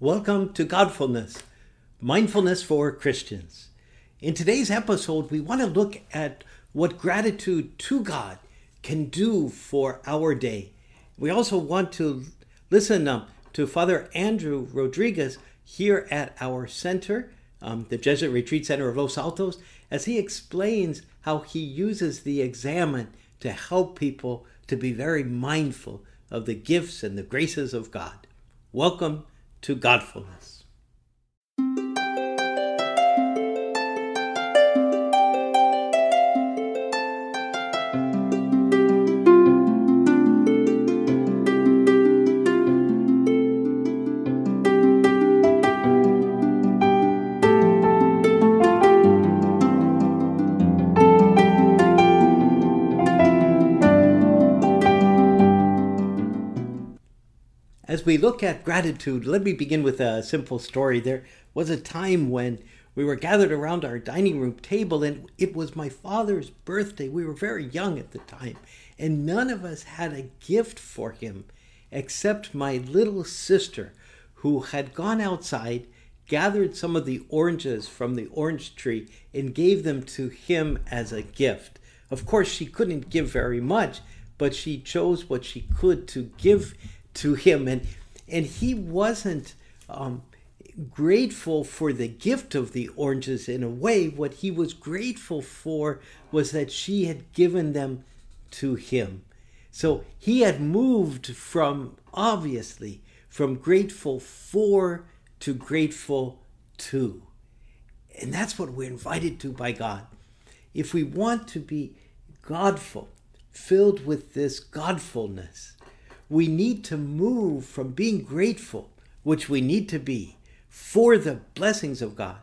Welcome to Godfulness, mindfulness for Christians. In today's episode, we want to look at what gratitude to God can do for our day. We also want to listen um, to Father Andrew Rodriguez here at our center, um, the Jesuit Retreat Center of Los Altos, as he explains how he uses the examen to help people to be very mindful of the gifts and the graces of God. Welcome to Godfulness. As we look at gratitude, let me begin with a simple story. There was a time when we were gathered around our dining room table, and it was my father's birthday. We were very young at the time, and none of us had a gift for him except my little sister, who had gone outside, gathered some of the oranges from the orange tree, and gave them to him as a gift. Of course, she couldn't give very much, but she chose what she could to give to him. And and he wasn't um, grateful for the gift of the oranges in a way. What he was grateful for was that she had given them to him. So he had moved from obviously from grateful for to grateful to. And that's what we're invited to by god. If we want to be godful filled with this godfulness we need to move from being grateful, which we need to be, for the blessings of God,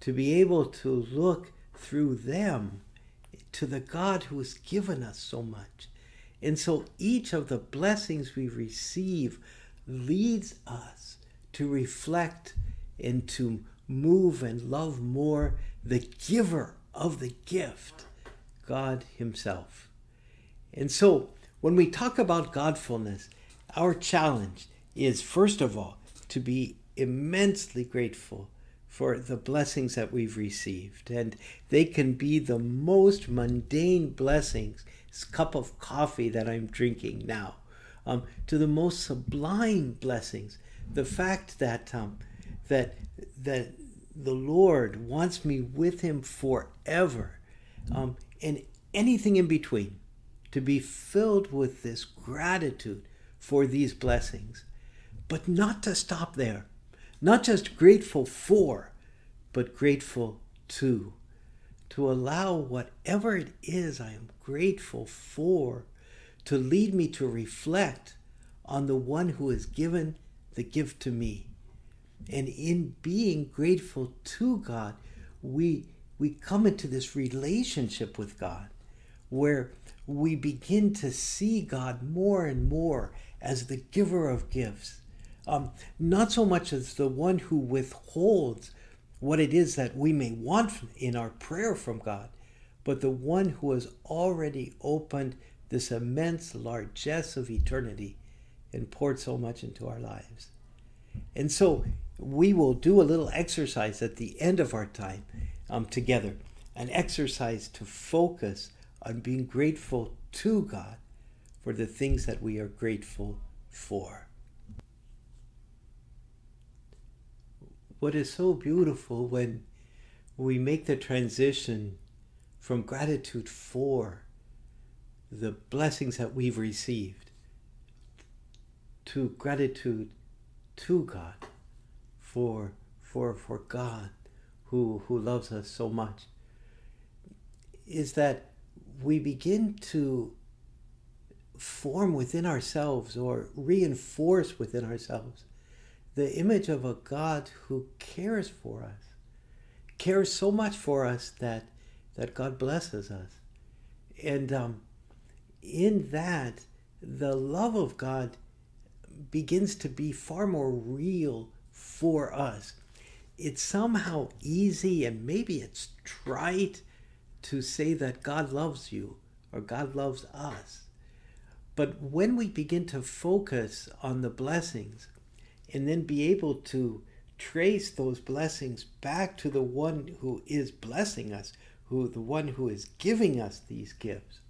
to be able to look through them to the God who has given us so much. And so each of the blessings we receive leads us to reflect and to move and love more the giver of the gift, God Himself. And so when we talk about Godfulness, our challenge is, first of all, to be immensely grateful for the blessings that we've received. And they can be the most mundane blessings, this cup of coffee that I'm drinking now, um, to the most sublime blessings. The fact that, um, that, that the Lord wants me with Him forever, um, and anything in between to be filled with this gratitude for these blessings, but not to stop there. Not just grateful for, but grateful to. To allow whatever it is I am grateful for to lead me to reflect on the one who has given the gift to me. And in being grateful to God, we, we come into this relationship with God where we begin to see God more and more as the giver of gifts, um, not so much as the one who withholds what it is that we may want in our prayer from God, but the one who has already opened this immense largesse of eternity and poured so much into our lives. And so we will do a little exercise at the end of our time um, together, an exercise to focus on being grateful to God for the things that we are grateful for. What is so beautiful when we make the transition from gratitude for the blessings that we've received to gratitude to God for for for God who who loves us so much is that we begin to form within ourselves or reinforce within ourselves the image of a God who cares for us, cares so much for us that that God blesses us, and um, in that the love of God begins to be far more real for us. It's somehow easy and maybe it's trite to say that God loves you or God loves us. But when we begin to focus on the blessings and then be able to trace those blessings back to the one who is blessing us, who the one who is giving us these gifts,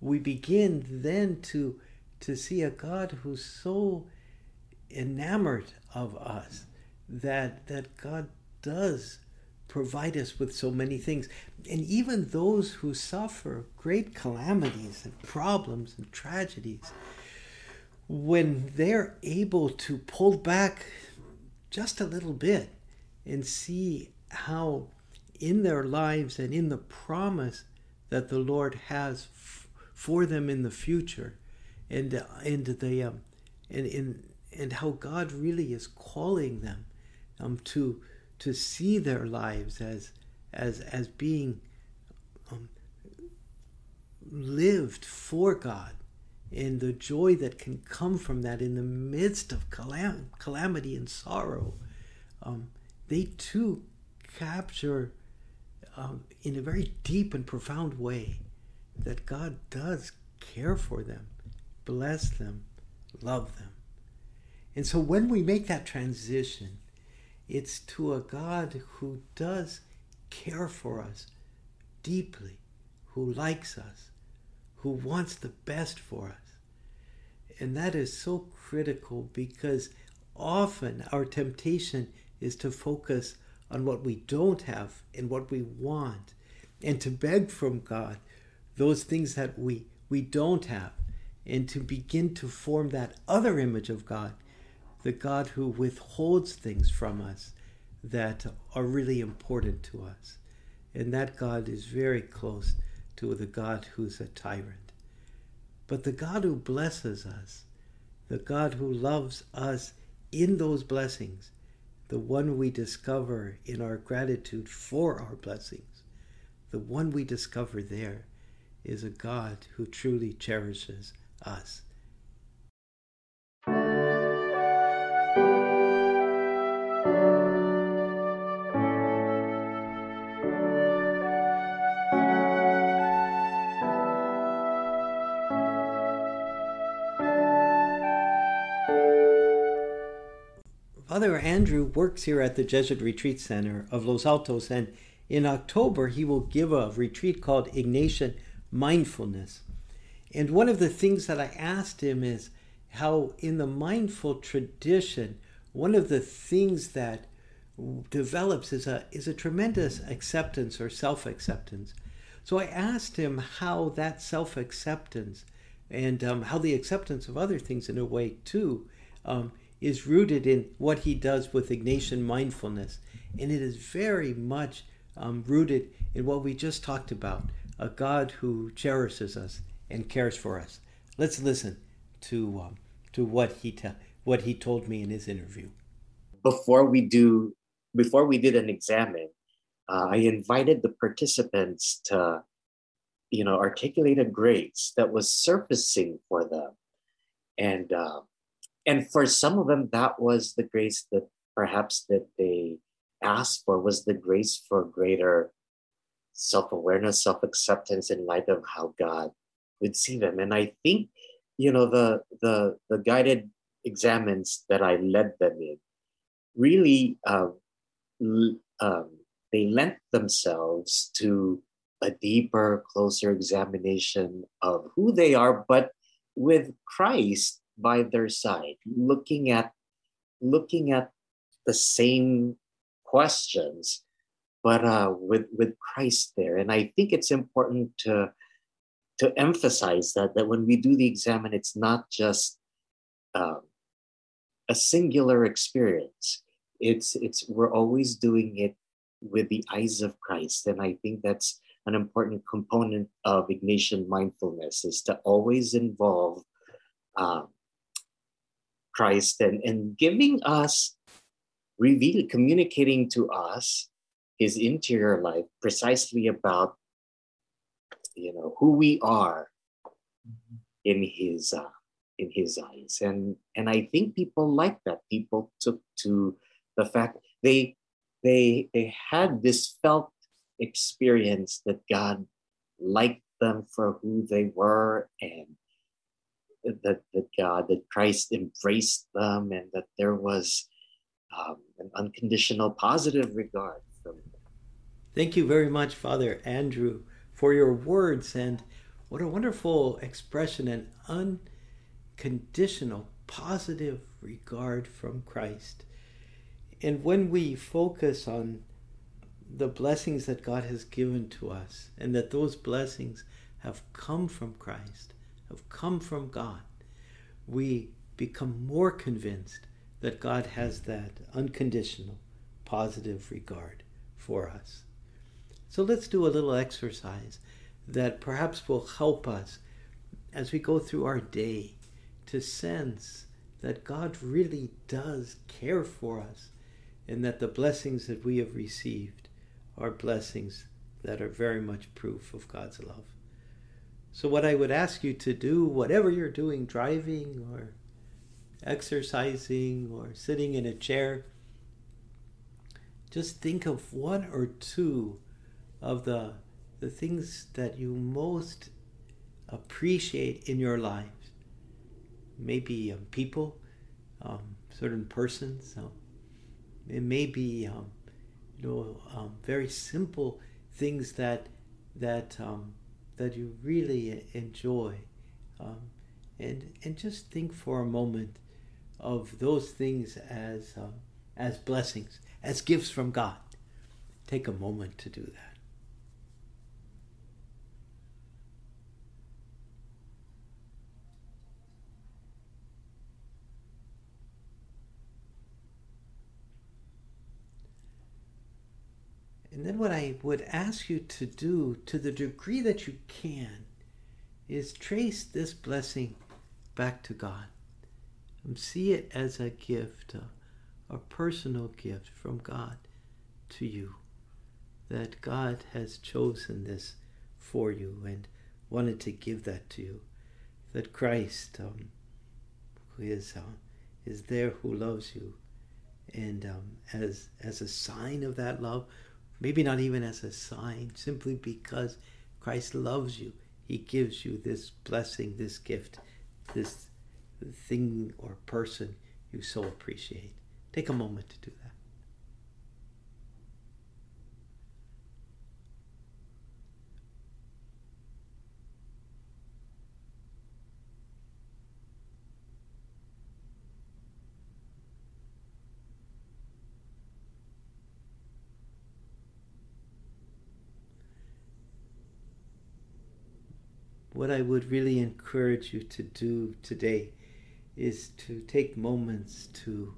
we begin then to to see a God who's so enamored of us that that God does provide us with so many things. And even those who suffer great calamities and problems and tragedies, when they're able to pull back just a little bit and see how in their lives and in the promise that the Lord has f- for them in the future and uh, and the um, and, and and how God really is calling them um, to to see their lives as as as being um, lived for God and the joy that can come from that in the midst of calam- calamity and sorrow, um, they too capture um, in a very deep and profound way that God does care for them, bless them, love them. And so when we make that transition, it's to a God who does care for us deeply, who likes us, who wants the best for us. And that is so critical because often our temptation is to focus on what we don't have and what we want and to beg from God those things that we we don't have and to begin to form that other image of God the God who withholds things from us that are really important to us. And that God is very close to the God who's a tyrant. But the God who blesses us the God who loves us in those blessings the one we discover in our gratitude for our blessings, the one we discover there is a God who truly cherishes us Father Andrew works here at the Jesuit Retreat Center of Los Altos, and in October he will give a retreat called Ignatian Mindfulness. And one of the things that I asked him is how, in the mindful tradition, one of the things that develops is a is a tremendous acceptance or self-acceptance. So I asked him how that self-acceptance and um, how the acceptance of other things in a way too um, is rooted in what he does with Ignatian mindfulness. And it is very much um, rooted in what we just talked about a God who cherishes us and cares for us. Let's listen to, um, to what, he what he told me in his interview. Before we do, before we did an examen, uh, I invited the participants to, you know, articulate a grace that was surfacing for them. And uh, and for some of them that was the grace that perhaps that they asked for was the grace for greater self-awareness self-acceptance in light of how god would see them. And i think you know the the the guided examens that i led them in really um, um, they lent themselves to a deeper closer examination of who they are but with christ by their side, looking at looking at the same questions, but uh, with with Christ there. And I think it's important to to emphasize that that when we do the examen, it's not just um, a singular experience. It's it's we're always doing it with the eyes of Christ, and I think that's an important component of Ignatian mindfulness is to always involve um, Christ and, and giving us, revealing, communicating to us his interior life precisely about, you know, who we are in his uh, in his eyes. And and I think people like that. People took to the fact they they they had this felt experience that God liked them for who they were and that that God, that Christ embraced them, and that there was um, an unconditional positive regard from them. Thank you very much, Father Andrew, for your words and what a wonderful expression and unconditional positive regard from Christ. And when we focus on the blessings that God has given to us and that those blessings have come from Christ, have come from God, we become more convinced that God has that unconditional, positive regard for us. So let's do a little exercise that perhaps will help us as we go through our day to sense that God really does care for us and that the blessings that we have received are blessings that are very much proof of God's love. So, what I would ask you to do, whatever you're doing, driving or exercising or sitting in a chair, just think of one or two of the, the things that you most appreciate in your lives. Maybe um, people, um, certain persons. Um, it may be, um, you know, um, very simple things that that that you really enjoy, um, and and just think for a moment of those things as um, as blessings, as gifts from God. Take a moment to do that. And then what I would ask you to do, to the degree that you can, is trace this blessing back to God. And see it as a gift, a, a personal gift from God to you. That God has chosen this for you and wanted to give that to you. That Christ um, is, uh, is there who loves you. And um, as, as a sign of that love, Maybe not even as a sign, simply because Christ loves you. He gives you this blessing, this gift, this thing or person you so appreciate. Take a moment to do that. What I would really encourage you to do today is to take moments to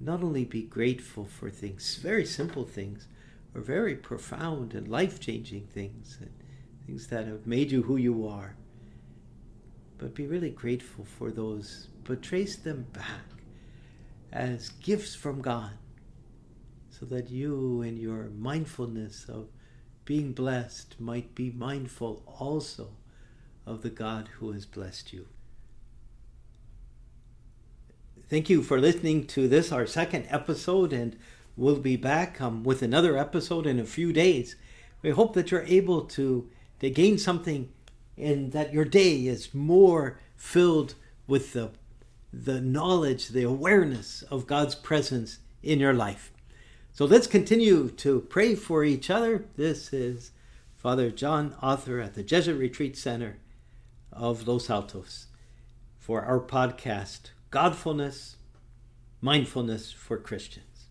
not only be grateful for things, very simple things, or very profound and life changing things, and things that have made you who you are, but be really grateful for those, but trace them back as gifts from God, so that you in your mindfulness of being blessed might be mindful also of the God who has blessed you. Thank you for listening to this, our second episode, and we'll be back um, with another episode in a few days. We hope that you're able to, to gain something and that your day is more filled with the, the knowledge, the awareness of God's presence in your life. So let's continue to pray for each other. This is Father John Author at the Jesuit Retreat Center of Los Altos for our podcast, Godfulness, Mindfulness for Christians.